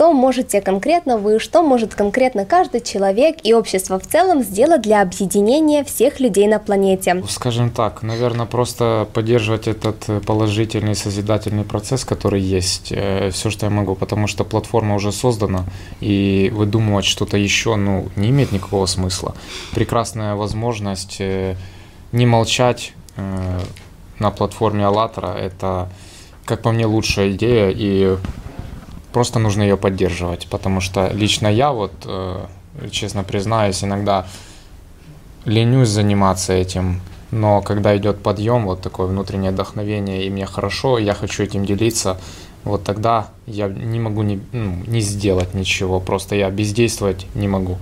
что можете конкретно вы, что может конкретно каждый человек и общество в целом сделать для объединения всех людей на планете? Скажем так, наверное, просто поддерживать этот положительный, созидательный процесс, который есть, э, все, что я могу, потому что платформа уже создана, и выдумывать что-то еще, ну, не имеет никакого смысла. Прекрасная возможность э, не молчать э, на платформе Аллатора, это, как по мне, лучшая идея, и просто нужно ее поддерживать, потому что лично я вот, э, честно признаюсь, иногда ленюсь заниматься этим, но когда идет подъем, вот такое внутреннее вдохновение, и мне хорошо, я хочу этим делиться, вот тогда я не могу не, ну, не сделать ничего, просто я бездействовать не могу.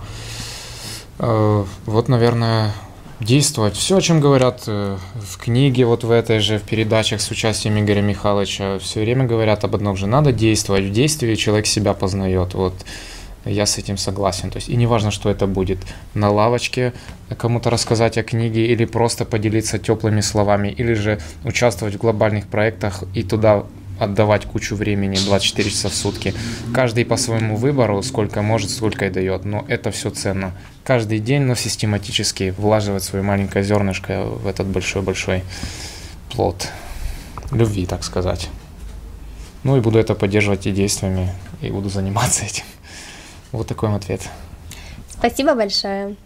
Э, вот, наверное, действовать. Все, о чем говорят э, в книге, вот в этой же, в передачах с участием Игоря Михайловича, все время говорят об одном же. Надо действовать. В действии человек себя познает. Вот я с этим согласен. То есть, и не важно, что это будет. На лавочке кому-то рассказать о книге или просто поделиться теплыми словами, или же участвовать в глобальных проектах и туда отдавать кучу времени 24 часа в сутки. Каждый по своему выбору, сколько может, сколько и дает. Но это все ценно. Каждый день, но систематически влаживать свое маленькое зернышко в этот большой-большой плод любви, так сказать. Ну и буду это поддерживать и действиями, и буду заниматься этим. Вот такой ответ. Спасибо большое.